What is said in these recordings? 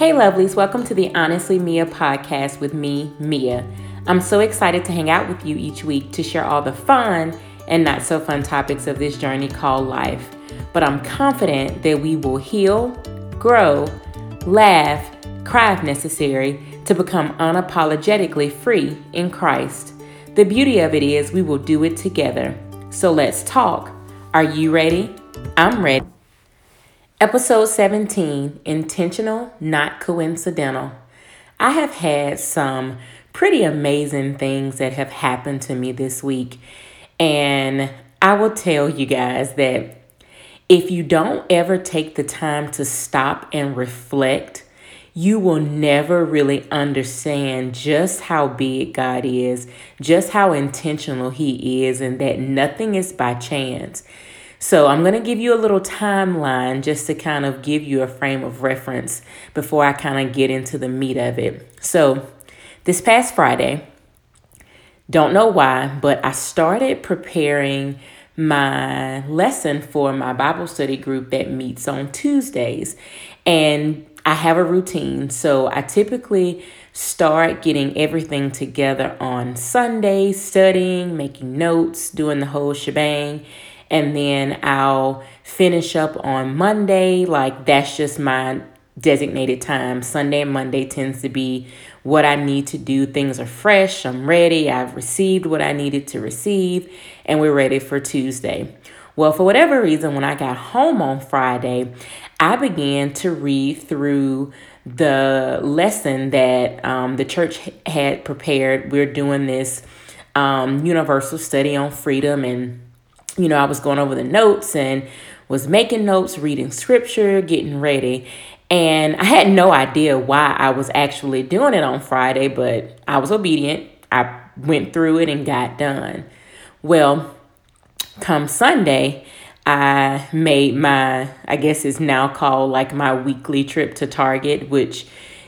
Hey, lovelies, welcome to the Honestly Mia podcast with me, Mia. I'm so excited to hang out with you each week to share all the fun and not so fun topics of this journey called life. But I'm confident that we will heal, grow, laugh, cry if necessary to become unapologetically free in Christ. The beauty of it is we will do it together. So let's talk. Are you ready? I'm ready. Episode 17 Intentional, Not Coincidental. I have had some pretty amazing things that have happened to me this week. And I will tell you guys that if you don't ever take the time to stop and reflect, you will never really understand just how big God is, just how intentional He is, and that nothing is by chance. So I'm going to give you a little timeline just to kind of give you a frame of reference before I kind of get into the meat of it. So this past Friday, don't know why, but I started preparing my lesson for my Bible study group that meets on Tuesdays. And I have a routine. So I typically start getting everything together on Sunday, studying, making notes, doing the whole shebang and then I'll finish up on Monday. Like that's just my designated time. Sunday and Monday tends to be what I need to do. Things are fresh, I'm ready, I've received what I needed to receive, and we're ready for Tuesday. Well, for whatever reason, when I got home on Friday, I began to read through the lesson that um, the church had prepared. We're doing this um, universal study on freedom and you know, I was going over the notes and was making notes, reading scripture, getting ready. And I had no idea why I was actually doing it on Friday, but I was obedient. I went through it and got done. Well, come Sunday, I made my, I guess it's now called like my weekly trip to Target, which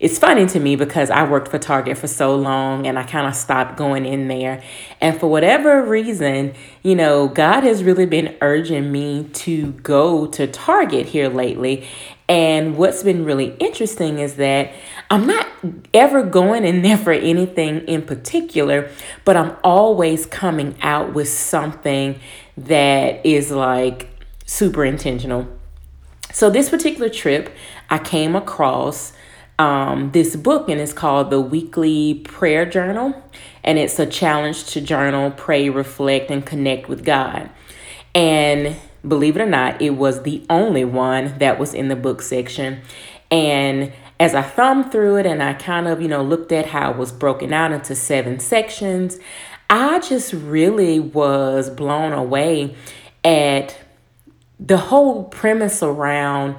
it's funny to me because I worked for Target for so long and I kind of stopped going in there. And for whatever reason, you know, God has really been urging me to go to Target here lately. And what's been really interesting is that I'm not ever going in there for anything in particular, but I'm always coming out with something that is like super intentional. So, this particular trip, I came across um, this book, and it's called The Weekly Prayer Journal. And it's a challenge to journal, pray, reflect, and connect with God. And believe it or not, it was the only one that was in the book section. And as I thumbed through it and I kind of, you know, looked at how it was broken out into seven sections, I just really was blown away at the whole premise around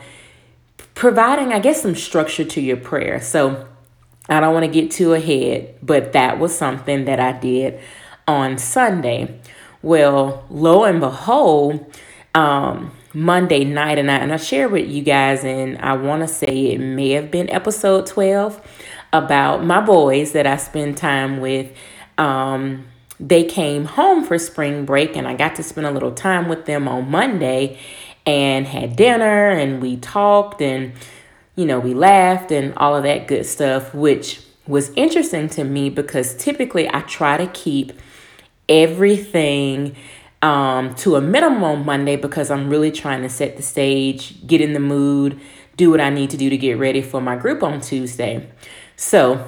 providing, I guess, some structure to your prayer. So I don't want to get too ahead, but that was something that I did on Sunday. Well, lo and behold, um, Monday night, and I, and I shared with you guys, and I want to say it may have been episode 12 about my boys that I spend time with. Um, they came home for spring break, and I got to spend a little time with them on Monday and had dinner and we talked and you know we laughed and all of that good stuff which was interesting to me because typically I try to keep everything um, to a minimum on Monday because I'm really trying to set the stage, get in the mood, do what I need to do to get ready for my group on Tuesday. So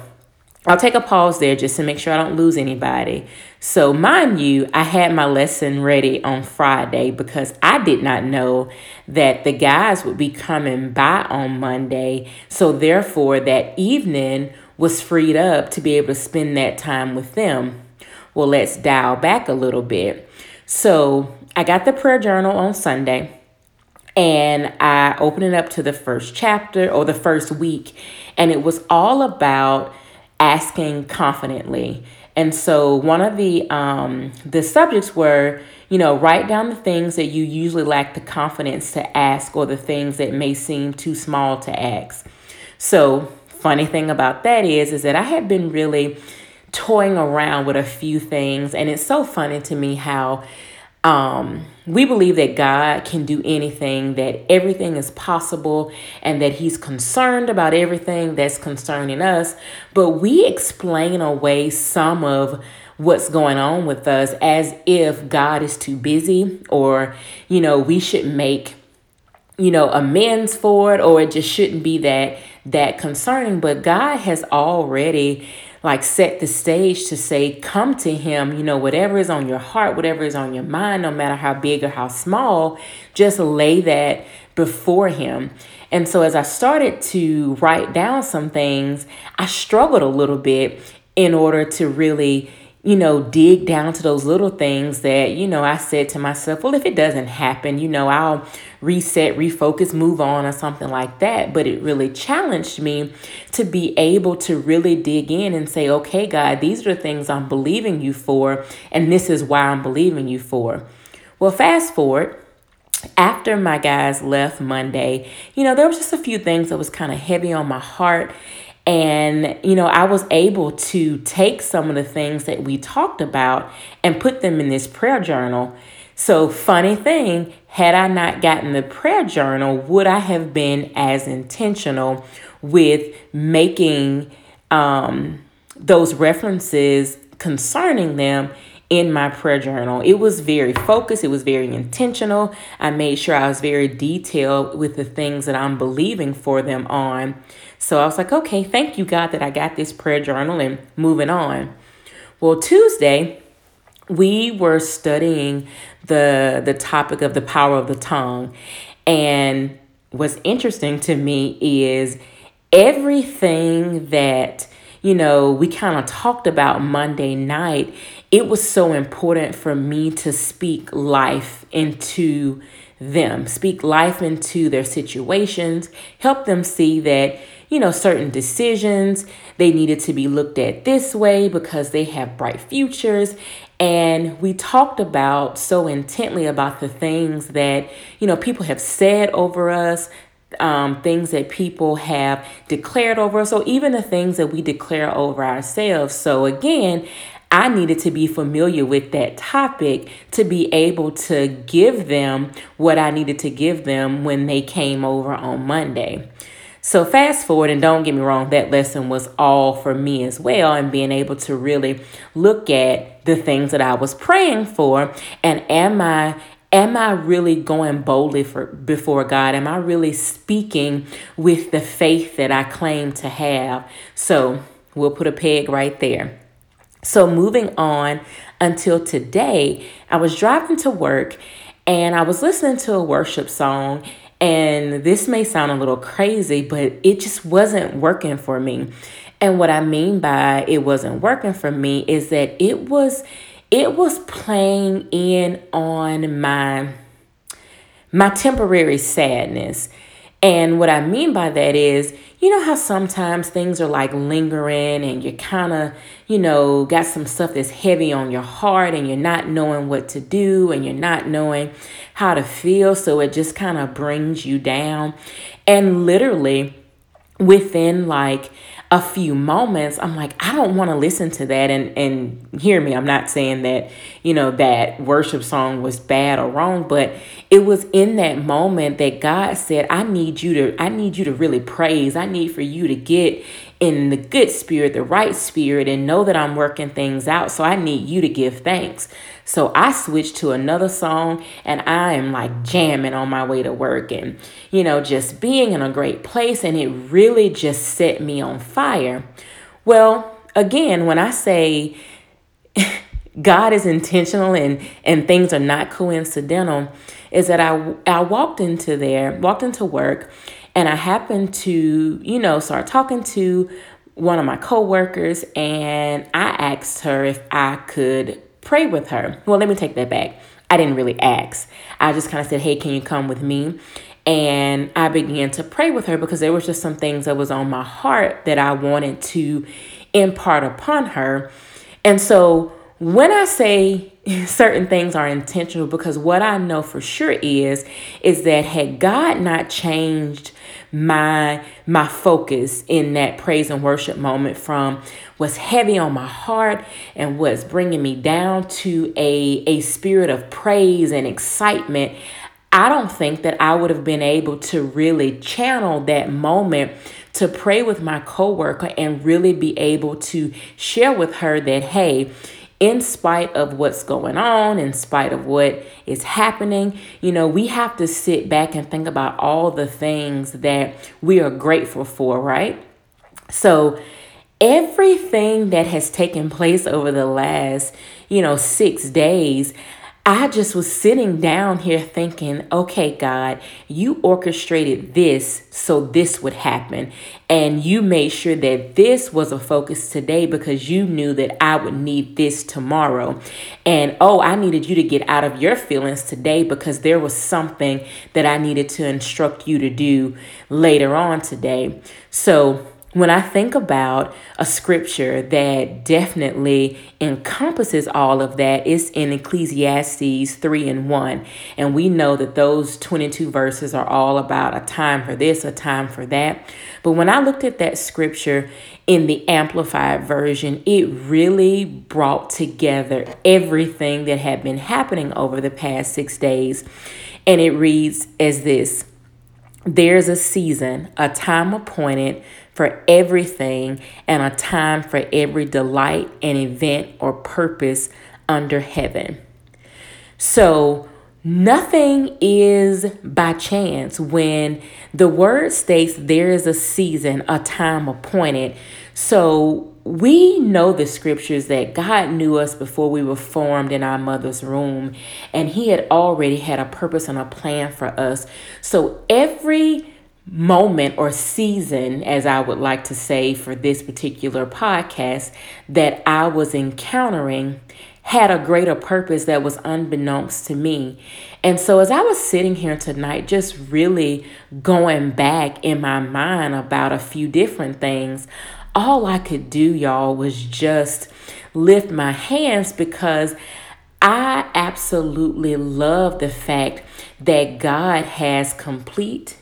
I'll take a pause there just to make sure I don't lose anybody. So, mind you, I had my lesson ready on Friday because I did not know that the guys would be coming by on Monday. So, therefore, that evening was freed up to be able to spend that time with them. Well, let's dial back a little bit. So, I got the prayer journal on Sunday and I opened it up to the first chapter or the first week, and it was all about asking confidently. And so one of the um, the subjects were, you know, write down the things that you usually lack the confidence to ask or the things that may seem too small to ask. So funny thing about that is is that I had been really toying around with a few things and it's so funny to me how Um, we believe that God can do anything, that everything is possible, and that He's concerned about everything that's concerning us. But we explain away some of what's going on with us as if God is too busy or, you know, we should make you know amends for it or it just shouldn't be that that concerning but god has already like set the stage to say come to him you know whatever is on your heart whatever is on your mind no matter how big or how small just lay that before him. And so as i started to write down some things i struggled a little bit in order to really you know, dig down to those little things that, you know, I said to myself, well, if it doesn't happen, you know, I'll reset, refocus, move on, or something like that. But it really challenged me to be able to really dig in and say, okay, God, these are the things I'm believing you for, and this is why I'm believing you for. Well, fast forward after my guys left Monday, you know, there was just a few things that was kind of heavy on my heart. And, you know, I was able to take some of the things that we talked about and put them in this prayer journal. So, funny thing, had I not gotten the prayer journal, would I have been as intentional with making um, those references concerning them in my prayer journal. It was very focused, it was very intentional. I made sure I was very detailed with the things that I'm believing for them on. So I was like, okay, thank you, God, that I got this prayer journal and moving on. Well, Tuesday, we were studying the the topic of the power of the tongue. And what's interesting to me is everything that you know, we kind of talked about Monday night, it was so important for me to speak life into them, speak life into their situations, help them see that you know, certain decisions. They needed to be looked at this way because they have bright futures. And we talked about so intently about the things that, you know, people have said over us, um, things that people have declared over us, or even the things that we declare over ourselves. So, again, I needed to be familiar with that topic to be able to give them what I needed to give them when they came over on Monday. So, fast forward, and don't get me wrong, that lesson was all for me as well, and being able to really look at the things that I was praying for, and am I am I really going boldly for before God? Am I really speaking with the faith that I claim to have? So, we'll put a peg right there. So, moving on until today, I was driving to work and I was listening to a worship song and this may sound a little crazy, but it just wasn't working for me. And what I mean by it wasn't working for me is that it was it was playing in on my my temporary sadness. And what I mean by that is, you know how sometimes things are like lingering and you're kind of, you know, got some stuff that's heavy on your heart and you're not knowing what to do and you're not knowing how to feel. So it just kind of brings you down. And literally, within like a few moments i'm like i don't want to listen to that and and hear me i'm not saying that you know that worship song was bad or wrong but it was in that moment that god said i need you to i need you to really praise i need for you to get in the good spirit the right spirit and know that i'm working things out so i need you to give thanks so I switched to another song and I am like jamming on my way to work and, you know, just being in a great place. And it really just set me on fire. Well, again, when I say God is intentional and, and things are not coincidental, is that I, I walked into there, walked into work, and I happened to, you know, start talking to one of my coworkers, and I asked her if I could pray with her. Well, let me take that back. I didn't really ask. I just kind of said, hey, can you come with me? And I began to pray with her because there was just some things that was on my heart that I wanted to impart upon her. And so when I say certain things are intentional because what I know for sure is is that had God not changed my my focus in that praise and worship moment from what's heavy on my heart and what's bringing me down to a a spirit of praise and excitement I don't think that I would have been able to really channel that moment to pray with my coworker and really be able to share with her that hey in spite of what's going on, in spite of what is happening, you know, we have to sit back and think about all the things that we are grateful for, right? So, everything that has taken place over the last, you know, six days, I just was sitting down here thinking, okay, God, you orchestrated this so this would happen. And you made sure that this was a focus today because you knew that I would need this tomorrow. And oh, I needed you to get out of your feelings today because there was something that I needed to instruct you to do later on today. So, when I think about a scripture that definitely encompasses all of that, it's in Ecclesiastes 3 and 1. And we know that those 22 verses are all about a time for this, a time for that. But when I looked at that scripture in the Amplified Version, it really brought together everything that had been happening over the past six days. And it reads as this There's a season, a time appointed for everything and a time for every delight and event or purpose under heaven. So, Nothing is by chance when the word states there is a season, a time appointed. So we know the scriptures that God knew us before we were formed in our mother's womb, and He had already had a purpose and a plan for us. So every moment or season, as I would like to say for this particular podcast, that I was encountering had a greater purpose that was unbeknownst to me. And so, as I was sitting here tonight, just really going back in my mind about a few different things, all I could do, y'all, was just lift my hands because I absolutely love the fact that God has complete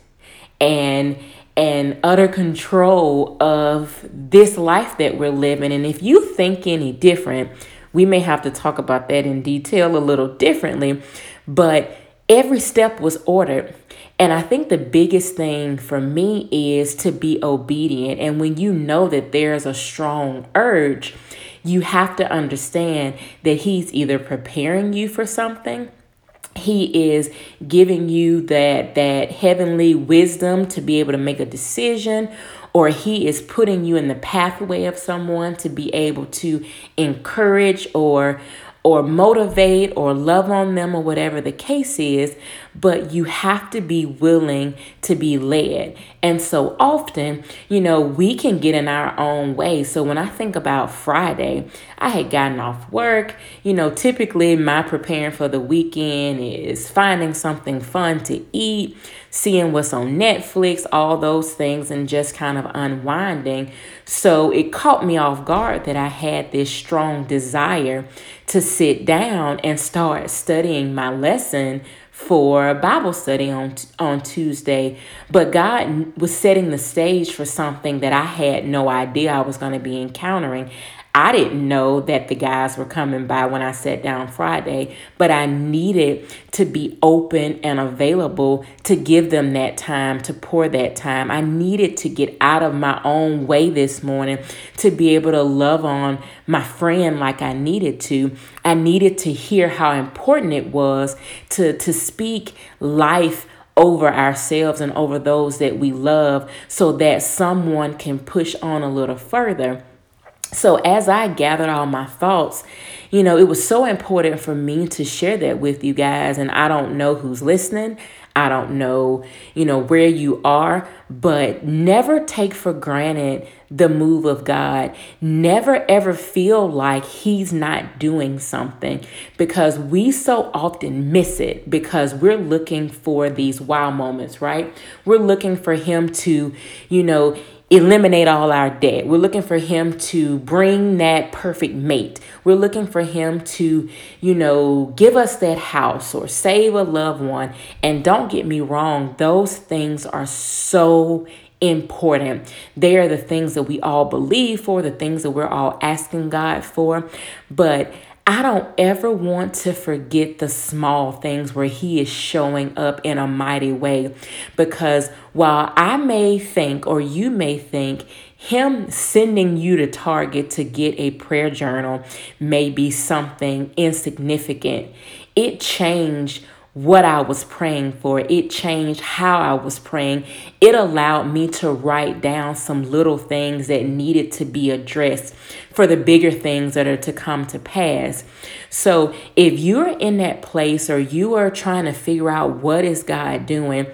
and and utter control of this life that we're living. And if you think any different, we may have to talk about that in detail a little differently. But every step was ordered. And I think the biggest thing for me is to be obedient. And when you know that there's a strong urge, you have to understand that He's either preparing you for something he is giving you that that heavenly wisdom to be able to make a decision or he is putting you in the pathway of someone to be able to encourage or or motivate or love on them or whatever the case is, but you have to be willing to be led. And so often, you know, we can get in our own way. So when I think about Friday, I had gotten off work. You know, typically my preparing for the weekend is finding something fun to eat, seeing what's on Netflix, all those things, and just kind of unwinding. So it caught me off guard that I had this strong desire to sit down and start studying my lesson for Bible study on on Tuesday, but God was setting the stage for something that I had no idea I was going to be encountering. I didn't know that the guys were coming by when I sat down Friday, but I needed to be open and available to give them that time, to pour that time. I needed to get out of my own way this morning to be able to love on my friend like I needed to. I needed to hear how important it was to, to speak life over ourselves and over those that we love so that someone can push on a little further. So, as I gathered all my thoughts, you know, it was so important for me to share that with you guys. And I don't know who's listening. I don't know, you know, where you are, but never take for granted the move of God. Never ever feel like He's not doing something because we so often miss it because we're looking for these wow moments, right? We're looking for Him to, you know, eliminate all our debt. We're looking for him to bring that perfect mate. We're looking for him to, you know, give us that house or save a loved one. And don't get me wrong, those things are so important. They are the things that we all believe for, the things that we're all asking God for. But I don't ever want to forget the small things where He is showing up in a mighty way. Because while I may think, or you may think, him sending you to Target to get a prayer journal may be something insignificant. It changed what I was praying for. It changed how I was praying. It allowed me to write down some little things that needed to be addressed for the bigger things that are to come to pass. So, if you're in that place or you are trying to figure out what is God doing,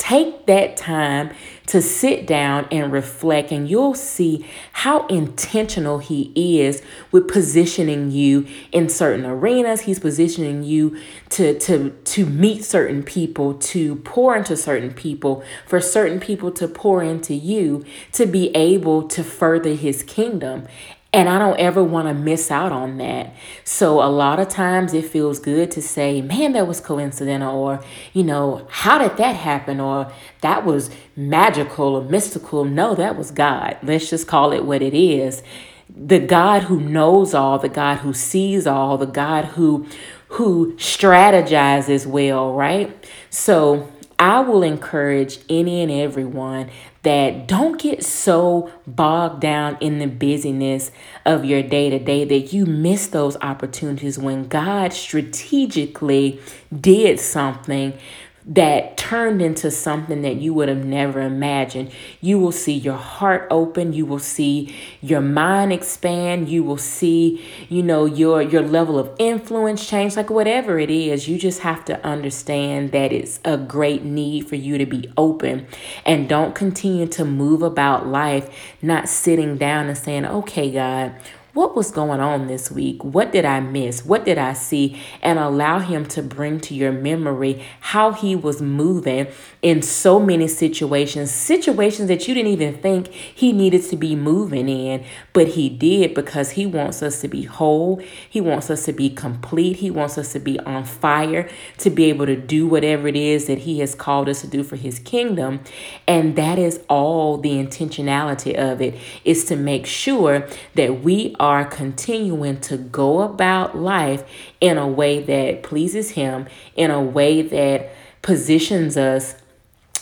Take that time to sit down and reflect, and you'll see how intentional He is with positioning you in certain arenas. He's positioning you to, to, to meet certain people, to pour into certain people, for certain people to pour into you, to be able to further His kingdom. And I don't ever want to miss out on that. So a lot of times it feels good to say, man, that was coincidental, or, you know, how did that happen? Or that was magical or mystical. No, that was God. Let's just call it what it is. The God who knows all, the God who sees all, the God who who strategizes well, right? So I will encourage any and everyone that don't get so bogged down in the busyness of your day to day that you miss those opportunities when God strategically did something that turned into something that you would have never imagined. You will see your heart open, you will see your mind expand, you will see, you know, your your level of influence change like whatever it is. You just have to understand that it's a great need for you to be open and don't continue to move about life not sitting down and saying, "Okay, God, what was going on this week? What did I miss? What did I see? And allow Him to bring to your memory how He was moving in so many situations, situations that you didn't even think He needed to be moving in, but He did because He wants us to be whole. He wants us to be complete. He wants us to be on fire, to be able to do whatever it is that He has called us to do for His kingdom. And that is all the intentionality of it is to make sure that we are continuing to go about life in a way that pleases Him, in a way that positions us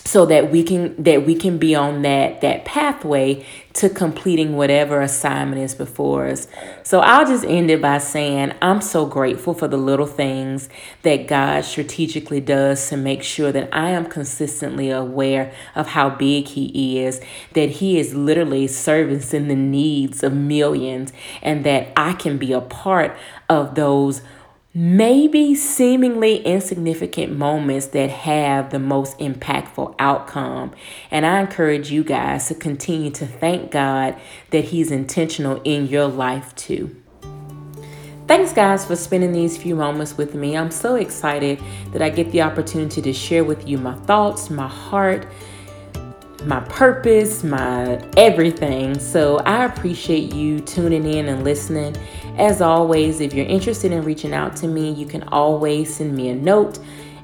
so that we can that we can be on that that pathway to completing whatever assignment is before us. So I'll just end it by saying I'm so grateful for the little things that God strategically does to make sure that I am consistently aware of how big he is, that he is literally servicing the needs of millions and that I can be a part of those maybe seemingly insignificant moments that have the most impactful outcome. And I encourage you guys to continue to thank God that He's intentional in your life too. Thanks, guys, for spending these few moments with me. I'm so excited that I get the opportunity to share with you my thoughts, my heart, my purpose, my everything. So I appreciate you tuning in and listening. As always, if you're interested in reaching out to me, you can always send me a note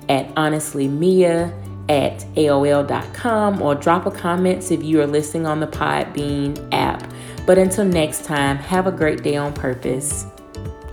at honestlymia at AOL.com or drop a comment if you are listening on the Podbean app. But until next time, have a great day on purpose.